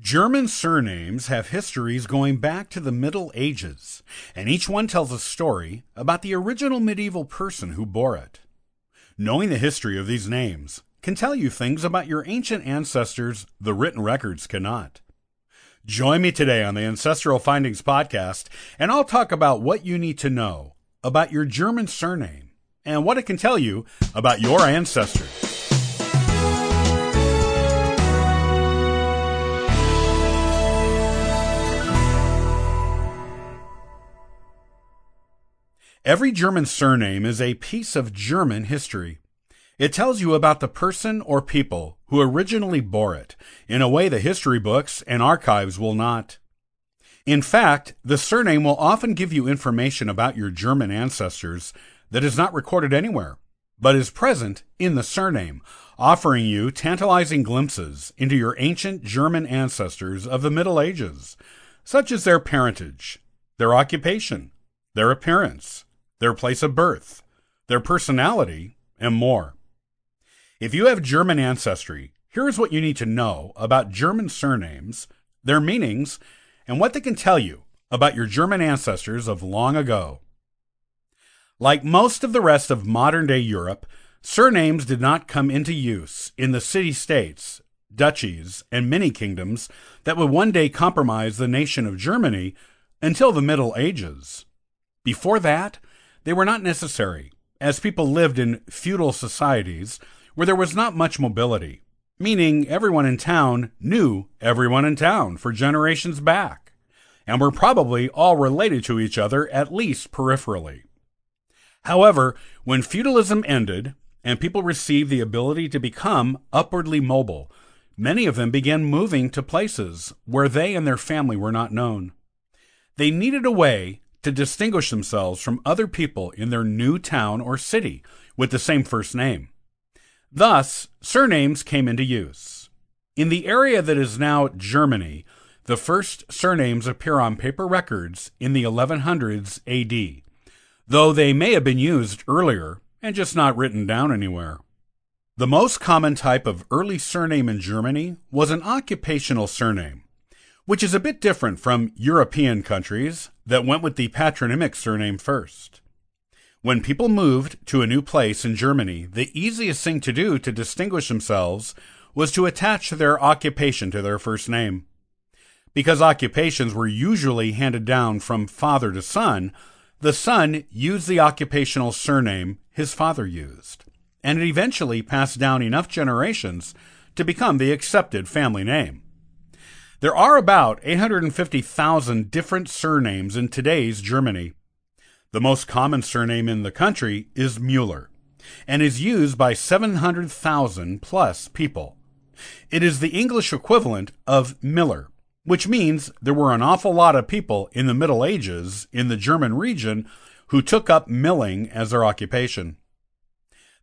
German surnames have histories going back to the Middle Ages, and each one tells a story about the original medieval person who bore it. Knowing the history of these names can tell you things about your ancient ancestors the written records cannot. Join me today on the Ancestral Findings podcast, and I'll talk about what you need to know about your German surname and what it can tell you about your ancestors. Every German surname is a piece of German history. It tells you about the person or people who originally bore it in a way the history books and archives will not. In fact, the surname will often give you information about your German ancestors that is not recorded anywhere, but is present in the surname, offering you tantalizing glimpses into your ancient German ancestors of the Middle Ages, such as their parentage, their occupation, their appearance, their place of birth, their personality, and more. If you have German ancestry, here's what you need to know about German surnames, their meanings, and what they can tell you about your German ancestors of long ago. Like most of the rest of modern day Europe, surnames did not come into use in the city states, duchies, and many kingdoms that would one day compromise the nation of Germany until the Middle Ages. Before that, they were not necessary, as people lived in feudal societies where there was not much mobility, meaning everyone in town knew everyone in town for generations back, and were probably all related to each other at least peripherally. However, when feudalism ended and people received the ability to become upwardly mobile, many of them began moving to places where they and their family were not known. They needed a way to distinguish themselves from other people in their new town or city with the same first name. Thus, surnames came into use. In the area that is now Germany, the first surnames appear on paper records in the 1100s AD, though they may have been used earlier and just not written down anywhere. The most common type of early surname in Germany was an occupational surname which is a bit different from European countries that went with the patronymic surname first. When people moved to a new place in Germany, the easiest thing to do to distinguish themselves was to attach their occupation to their first name. Because occupations were usually handed down from father to son, the son used the occupational surname his father used, and it eventually passed down enough generations to become the accepted family name. There are about 850,000 different surnames in today's Germany. The most common surname in the country is Mueller and is used by 700,000 plus people. It is the English equivalent of Miller, which means there were an awful lot of people in the Middle Ages in the German region who took up milling as their occupation.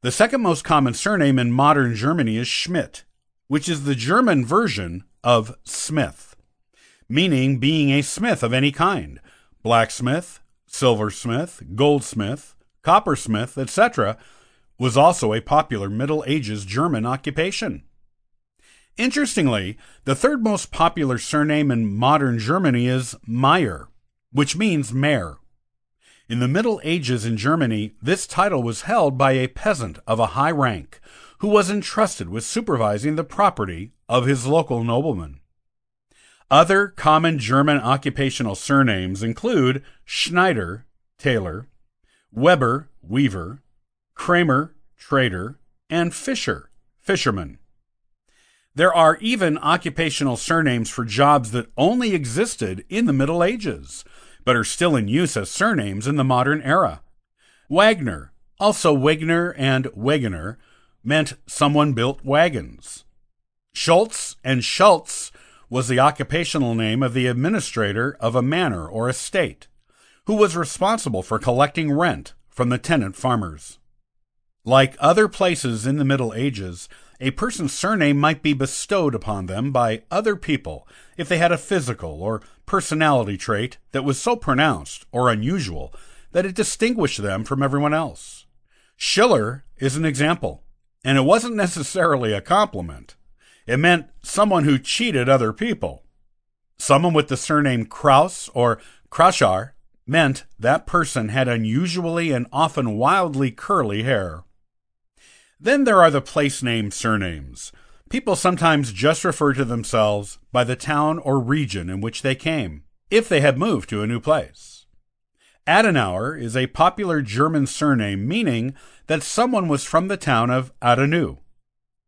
The second most common surname in modern Germany is Schmidt, which is the German version of smith, meaning being a smith of any kind blacksmith, silversmith, goldsmith, coppersmith, etc., was also a popular Middle Ages German occupation. Interestingly, the third most popular surname in modern Germany is Meyer, which means mayor. In the Middle Ages in Germany, this title was held by a peasant of a high rank who was entrusted with supervising the property of his local nobleman. Other common German occupational surnames include Schneider, tailor, Weber, weaver, Kramer, trader, and Fisher, fisherman. There are even occupational surnames for jobs that only existed in the Middle Ages, but are still in use as surnames in the modern era. Wagner, also Wegner and Wegener, meant someone built wagons. Schultz and Schultz was the occupational name of the administrator of a manor or estate, who was responsible for collecting rent from the tenant farmers. Like other places in the Middle Ages, a person's surname might be bestowed upon them by other people if they had a physical or personality trait that was so pronounced or unusual that it distinguished them from everyone else. Schiller is an example, and it wasn't necessarily a compliment. It meant someone who cheated other people. Someone with the surname Kraus or Krashar meant that person had unusually and often wildly curly hair. Then there are the place name surnames. People sometimes just refer to themselves by the town or region in which they came, if they had moved to a new place. Adenauer is a popular German surname meaning that someone was from the town of Adenau.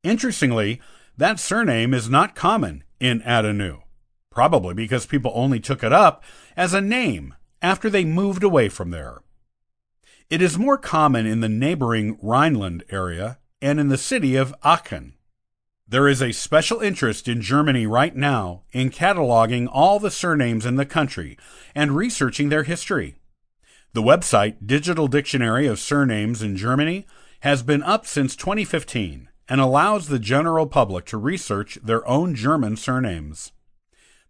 Interestingly, that surname is not common in Adenau, probably because people only took it up as a name after they moved away from there. It is more common in the neighboring Rhineland area and in the city of Aachen. There is a special interest in Germany right now in cataloging all the surnames in the country and researching their history. The website Digital Dictionary of Surnames in Germany has been up since 2015 and allows the general public to research their own German surnames.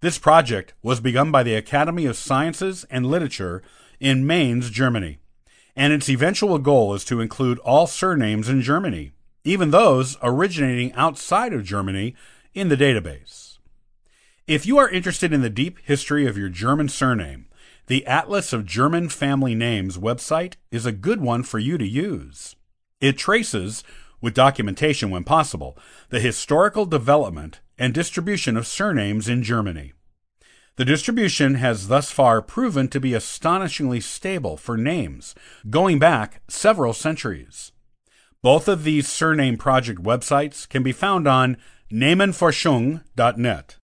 This project was begun by the Academy of Sciences and Literature in Mainz, Germany, and its eventual goal is to include all surnames in Germany, even those originating outside of Germany, in the database. If you are interested in the deep history of your German surname, the Atlas of German Family Names website is a good one for you to use. It traces with documentation when possible, the historical development and distribution of surnames in Germany. The distribution has thus far proven to be astonishingly stable for names, going back several centuries. Both of these surname project websites can be found on namenforschung.net.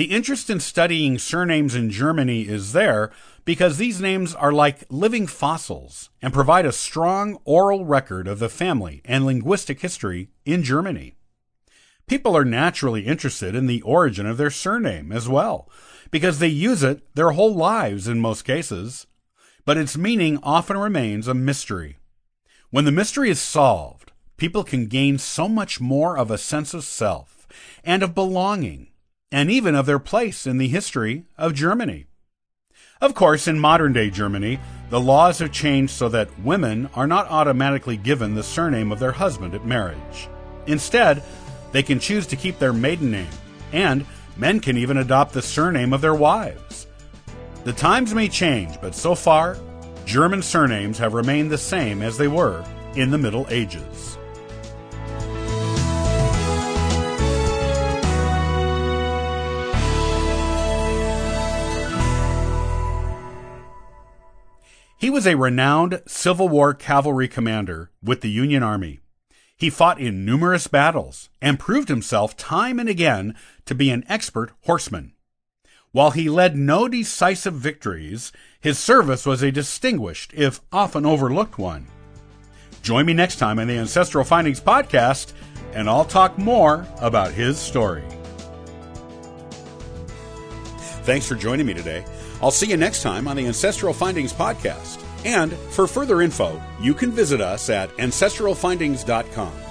The interest in studying surnames in Germany is there because these names are like living fossils and provide a strong oral record of the family and linguistic history in Germany. People are naturally interested in the origin of their surname as well, because they use it their whole lives in most cases, but its meaning often remains a mystery. When the mystery is solved, people can gain so much more of a sense of self and of belonging, and even of their place in the history of Germany. Of course, in modern day Germany, the laws have changed so that women are not automatically given the surname of their husband at marriage. Instead, they can choose to keep their maiden name, and men can even adopt the surname of their wives. The times may change, but so far, German surnames have remained the same as they were in the Middle Ages. He was a renowned Civil War cavalry commander with the Union Army. He fought in numerous battles and proved himself time and again to be an expert horseman. While he led no decisive victories, his service was a distinguished, if often overlooked one. Join me next time on the Ancestral Findings podcast, and I'll talk more about his story. Thanks for joining me today. I'll see you next time on the Ancestral Findings Podcast. And for further info, you can visit us at ancestralfindings.com.